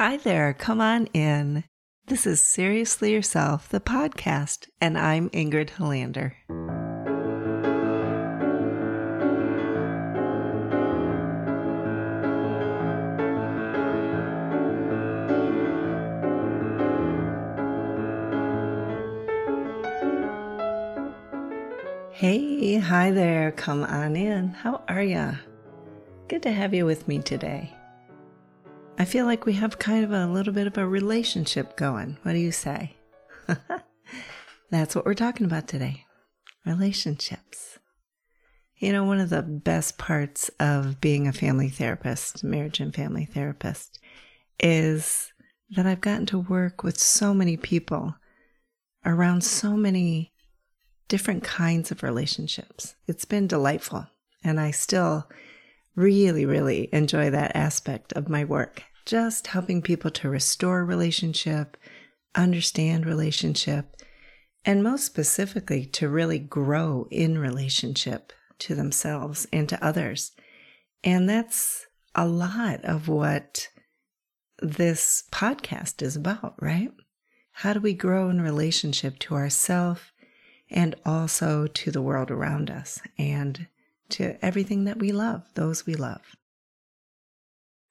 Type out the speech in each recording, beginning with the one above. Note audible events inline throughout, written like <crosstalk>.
Hi there, come on in. This is Seriously Yourself, the podcast, and I'm Ingrid Helander. Hey, hi there, come on in. How are ya? Good to have you with me today. I feel like we have kind of a little bit of a relationship going. What do you say? <laughs> That's what we're talking about today relationships. You know, one of the best parts of being a family therapist, marriage and family therapist, is that I've gotten to work with so many people around so many different kinds of relationships. It's been delightful. And I still really, really enjoy that aspect of my work. Just helping people to restore relationship, understand relationship, and most specifically to really grow in relationship to themselves and to others. And that's a lot of what this podcast is about, right? How do we grow in relationship to ourselves and also to the world around us and to everything that we love, those we love.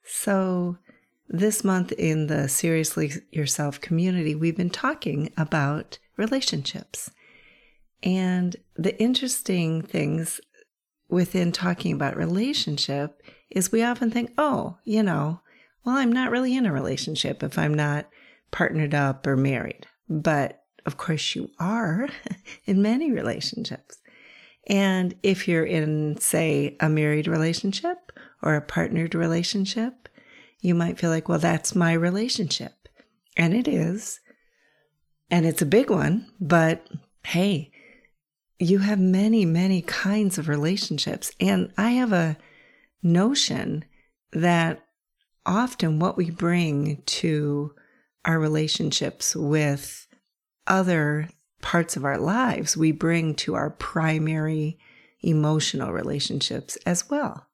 So, this month in the Seriously Yourself community, we've been talking about relationships. And the interesting things within talking about relationship is we often think, oh, you know, well, I'm not really in a relationship if I'm not partnered up or married. But of course, you are <laughs> in many relationships. And if you're in, say, a married relationship or a partnered relationship, you might feel like, well, that's my relationship. And it is. And it's a big one. But hey, you have many, many kinds of relationships. And I have a notion that often what we bring to our relationships with other parts of our lives we bring to our primary emotional relationships as well.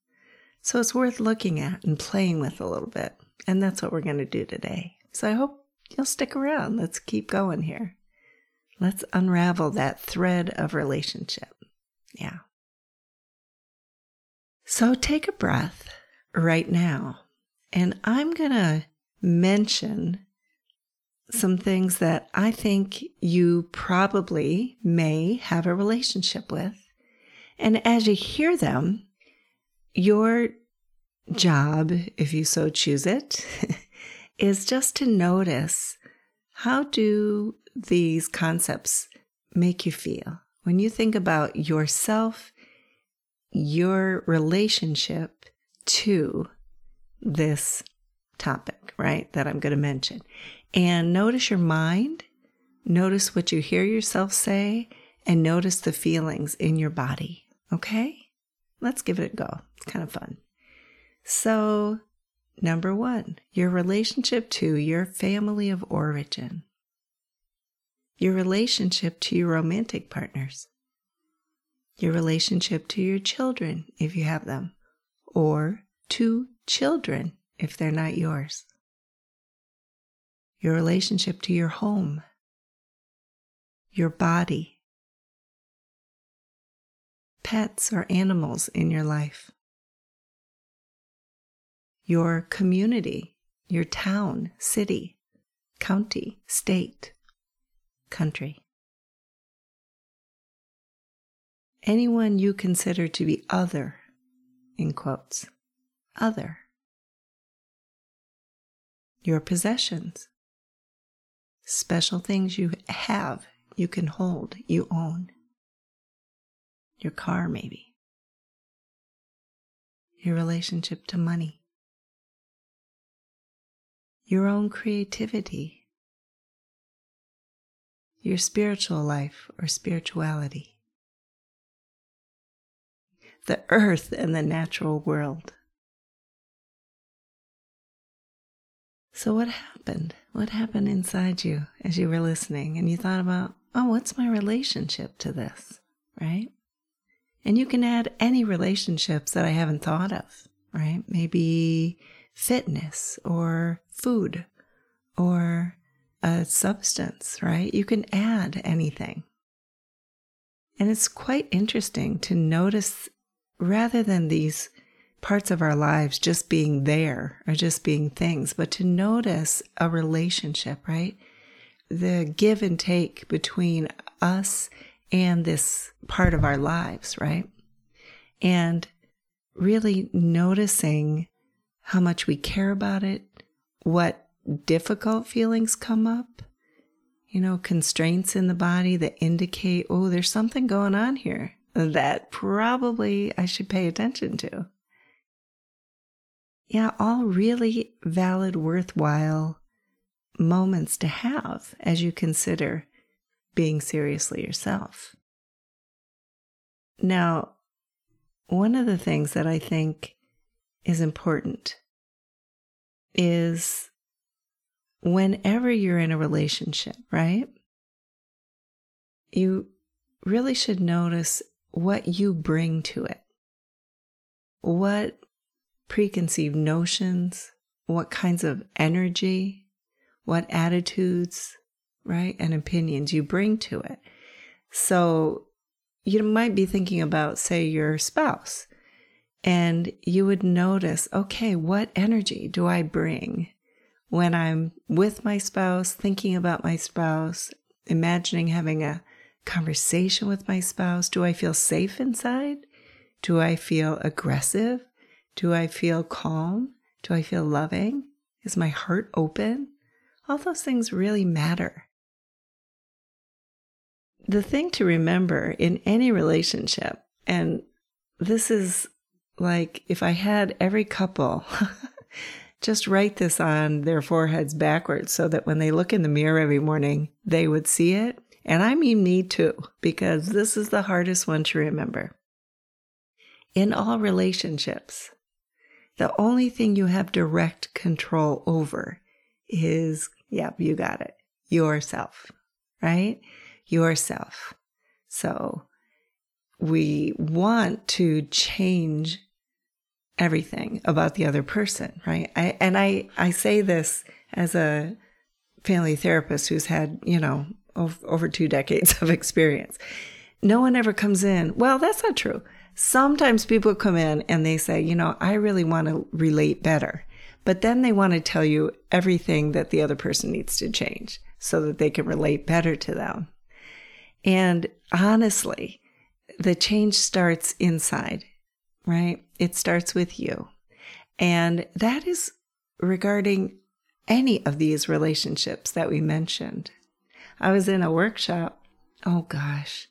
So it's worth looking at and playing with a little bit. And that's what we're going to do today. So I hope you'll stick around. Let's keep going here. Let's unravel that thread of relationship. Yeah. So take a breath right now. And I'm going to mention some things that I think you probably may have a relationship with. And as you hear them, your job, if you so choose it, <laughs> is just to notice how do these concepts make you feel? When you think about yourself, your relationship to this topic, right, that I'm going to mention. And notice your mind, notice what you hear yourself say, and notice the feelings in your body. Okay? Let's give it a go. It's kind of fun. So, number one, your relationship to your family of origin, your relationship to your romantic partners, your relationship to your children, if you have them, or to children if they're not yours. Your relationship to your home, your body, pets or animals in your life, your community, your town, city, county, state, country. Anyone you consider to be other, in quotes, other. Your possessions, special things you have, you can hold, you own. Your car, maybe. Your relationship to money. Your own creativity. Your spiritual life or spirituality. The earth and the natural world. So, what happened? What happened inside you as you were listening and you thought about, oh, what's my relationship to this? Right? And you can add any relationships that I haven't thought of, right? Maybe fitness or food or a substance, right? You can add anything. And it's quite interesting to notice rather than these parts of our lives just being there or just being things, but to notice a relationship, right? The give and take between us and this part of our lives, right? And really noticing how much we care about it, what difficult feelings come up, you know, constraints in the body that indicate, oh, there's something going on here that probably I should pay attention to. Yeah, all really valid, worthwhile moments to have as you consider being seriously yourself. Now, one of the things that I think is important is whenever you're in a relationship, right? You really should notice what you bring to it. What preconceived notions, what kinds of energy, what attitudes, right, and opinions you bring to it. So you might be thinking about, say, your spouse, and you would notice, okay, what energy do I bring when I'm with my spouse, thinking about my spouse, imagining having a conversation with my spouse? Do I feel safe inside? Do I feel aggressive? Do I feel calm? Do I feel loving? Is my heart open? All those things really matter. The thing to remember in any relationship, and this is like if I had every couple <laughs> just write this on their foreheads backwards so that when they look in the mirror every morning, they would see it. And I mean me too, because this is the hardest one to remember. In all relationships, the only thing you have direct control over is, yep, you got it, yourself, right? Yourself. So we want to change everything about the other person, right? I, and I, I say this as a family therapist who's had, you know, over, over two decades of experience. No one ever comes in, well, that's not true. Sometimes people come in and they say, you know, I really want to relate better. But then they want to tell you everything that the other person needs to change so that they can relate better to them. And honestly, the change starts inside right? It starts with you. And that is regarding any of these relationships that we mentioned. I was in a workshop, oh gosh,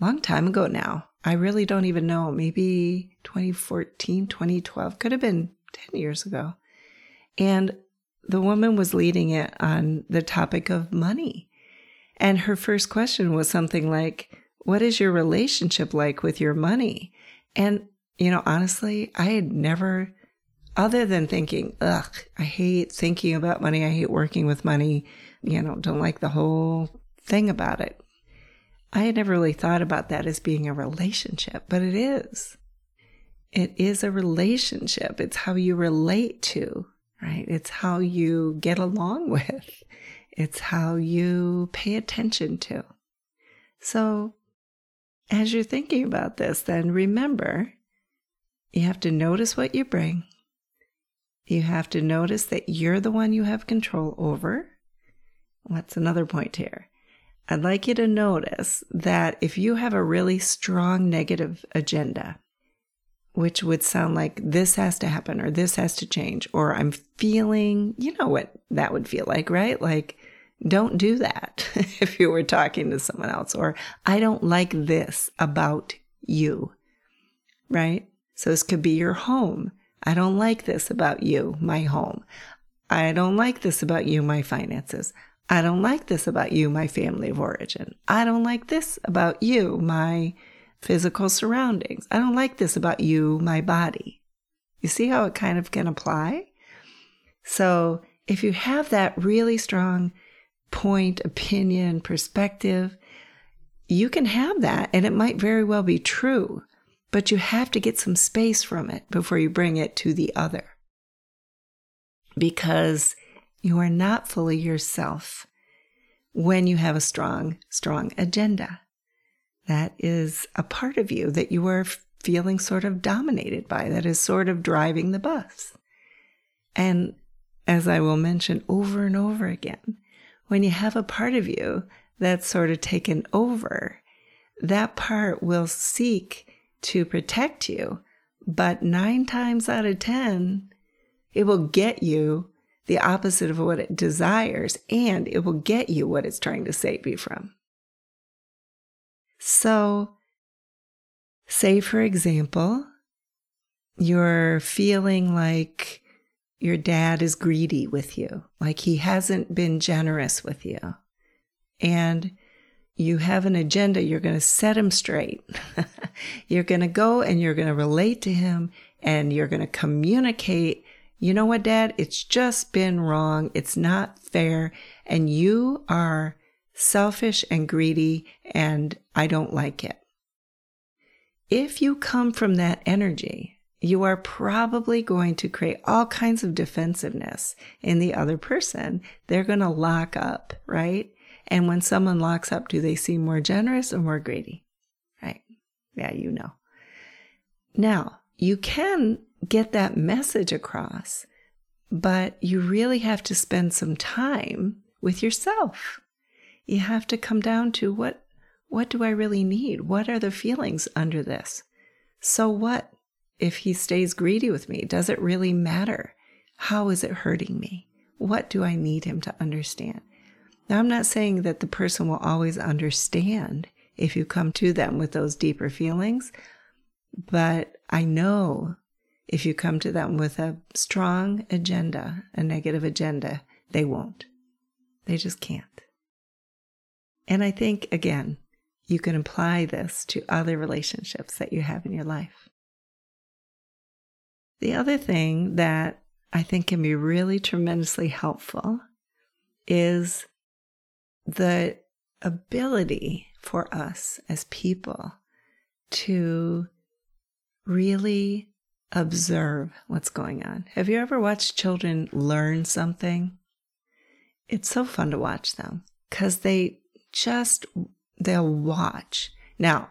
long time ago now. I really don't even know, maybe 2014, 2012, could have been 10 years ago. And the woman was leading it on the topic of money. And her first question was something like, What is your relationship like with your money? And you know, honestly, I had never, other than thinking, ugh, I hate thinking about money. I hate working with money. You know, don't like the whole thing about it. I had never really thought about that as being a relationship, but it is. It is a relationship. It's how you relate to, right? It's how you get along <laughs> with. It's how you pay attention to. So, as you're thinking about this, then remember you have to notice what you bring. You have to notice that you're the one you have control over. What's another point here? I'd like you to notice that if you have a really strong negative agenda, which would sound like this has to happen or this has to change, or I'm feeling, you know what that would feel like, right? Like, don't do that <laughs> if you were talking to someone else, or I don't like this about you, right? So this could be your home. I don't like this about you, my home. I don't like this about you, my finances. I don't like this about you, my family of origin. I don't like this about you, my physical surroundings. I don't like this about you, my body. You see how it kind of can apply? So if you have that really strong point, opinion, perspective, you can have that and it might very well be true but you have to get some space from it before you bring it to the other. because you are not fully yourself when you have a strong, strong agenda. That is a part of you that you are feeling sort of dominated by, that is sort of driving the bus. And as I will mention over and over again, when you have a part of you that's sort of taken over, that part will seek to protect you. But nine times out of 10, it will get you the opposite of what it desires, and it will get you what it's trying to save you from. So, say for example, you're feeling like your dad is greedy with you, like he hasn't been generous with you. And you have an agenda, you're going to set him straight. <laughs> you're going to go and you're going to relate to him and you're going to communicate. You know what, dad? It's just been wrong. It's not fair. And you are selfish and greedy, and I don't like it. If you come from that energy, you are probably going to create all kinds of defensiveness in the other person. They're going to lock up, right? And when someone locks up, do they seem more generous or more greedy? Right? Yeah, you know. Now, you can get that message across, but you really have to spend some time with yourself. You have to come down to what what do I really need? What are the feelings under this? So what if he stays greedy with me? Does it really matter? How is it hurting me? What do I need him to understand? Now, I'm not saying that the person will always understand if you come to them with those deeper feelings, but I know if you come to them with a strong agenda, a negative agenda, they won't. They just can't. And I think, again, you can apply this to other relationships that you have in your life. The other thing that I think can be really tremendously helpful is the ability for us as people to really observe what's going on. Have you ever watched children learn something? It's so fun to watch them because they just they'll watch. Now,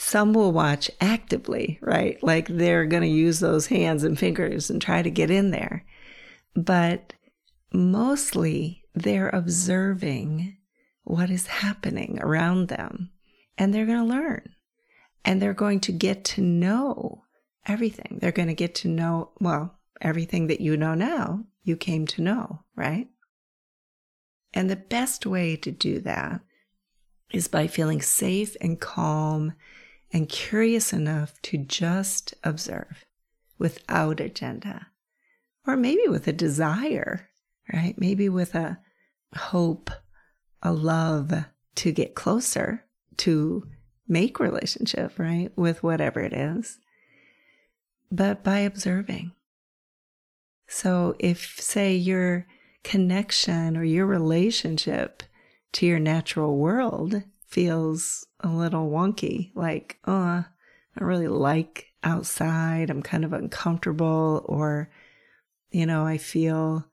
some will watch actively, right? Like they're going to use those hands and fingers and try to get in there. But mostly they're observing what is happening around them and they're going to learn and they're going to get to know everything. They're going to get to know, well, everything that you know now, you came to know, right? And the best way to do that is by feeling safe and calm and curious enough to just observe without agenda. Or maybe with a desire, right? Maybe with a hope, a love to get closer, to make relationship, right? With whatever it is. But by observing. So if, say, your connection or your relationship to your natural world feels a little wonky, like, oh, I really like outside, I'm kind of uncomfortable, or, you know, I feel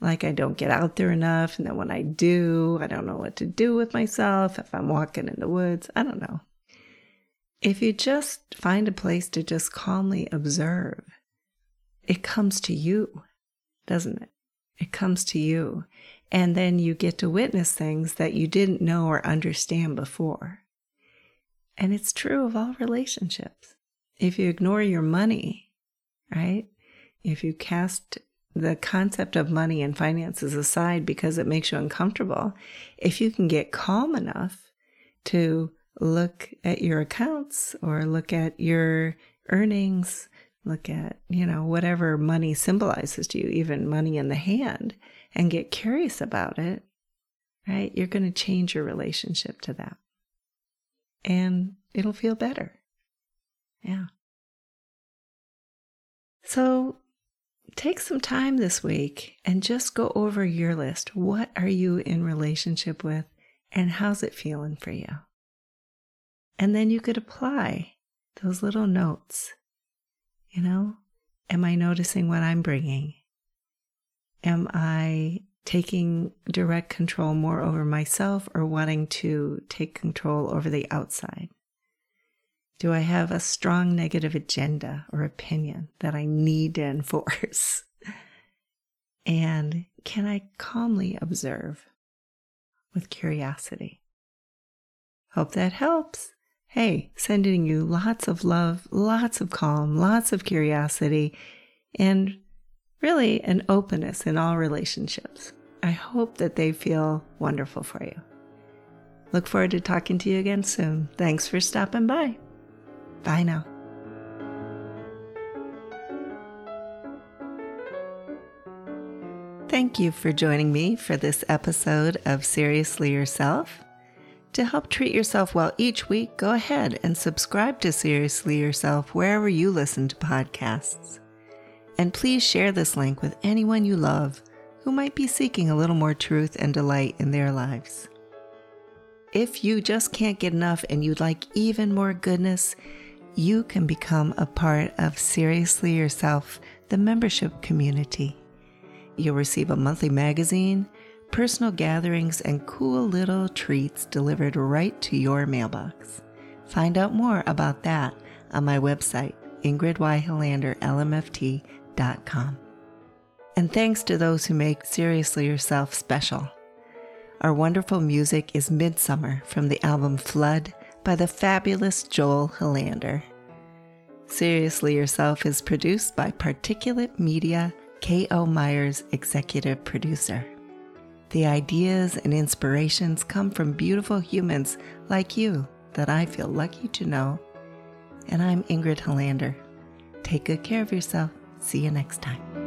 like I don't get out there enough. And then when I do, I don't know what to do with myself. If I'm walking in the woods, I don't know. If you just find a place to just calmly observe, it comes to you, doesn't it? It comes to you. And then you get to witness things that you didn't know or understand before. And it's true of all relationships. If you ignore your money, right? If you cast the concept of money and finances aside because it makes you uncomfortable, if you can get calm enough to look at your accounts or look at your earnings, look at, you know, whatever money symbolizes to you, even money in the hand, and get curious about it, right? You're going to change your relationship to that. And it'll feel better. Yeah. So take some time this week and just go over your list. What are you in relationship with and how's it feeling for you? And then you could apply those little notes. You know, am I noticing what I'm bringing? Am I taking direct control more over myself or wanting to take control over the outside? Do I have a strong negative agenda or opinion that I need to enforce? <laughs> and can I calmly observe with curiosity? Hope that helps. Hey, sending you lots of love, lots of calm, lots of curiosity, and really an openness in all relationships. I hope that they feel wonderful for you. Look forward to talking to you again soon. Thanks for stopping by. Bye now. Thank you for joining me for this episode of Seriously Yourself. To help treat yourself well each week, go ahead and subscribe to Seriously Yourself wherever you listen to podcasts. And please share this link with anyone you love who might be seeking a little more truth and delight in their lives. If you just can't get enough and you'd like even more goodness, you can become a part of Seriously Yourself, the membership community. You'll receive a monthly magazine, personal gatherings, and cool little treats delivered right to your mailbox. Find out more about that on my website, ingridhelanderlmft.com com. And thanks to those who make Seriously Yourself special. Our wonderful music is Midsummer from the album Flood by the fabulous Joel Helander. Seriously Yourself is produced by Particulate Media, K.O. Myers, executive producer. The ideas and inspirations come from beautiful humans like you that I feel lucky to know. And I'm Ingrid Helander. Take good care of yourself. See you next time.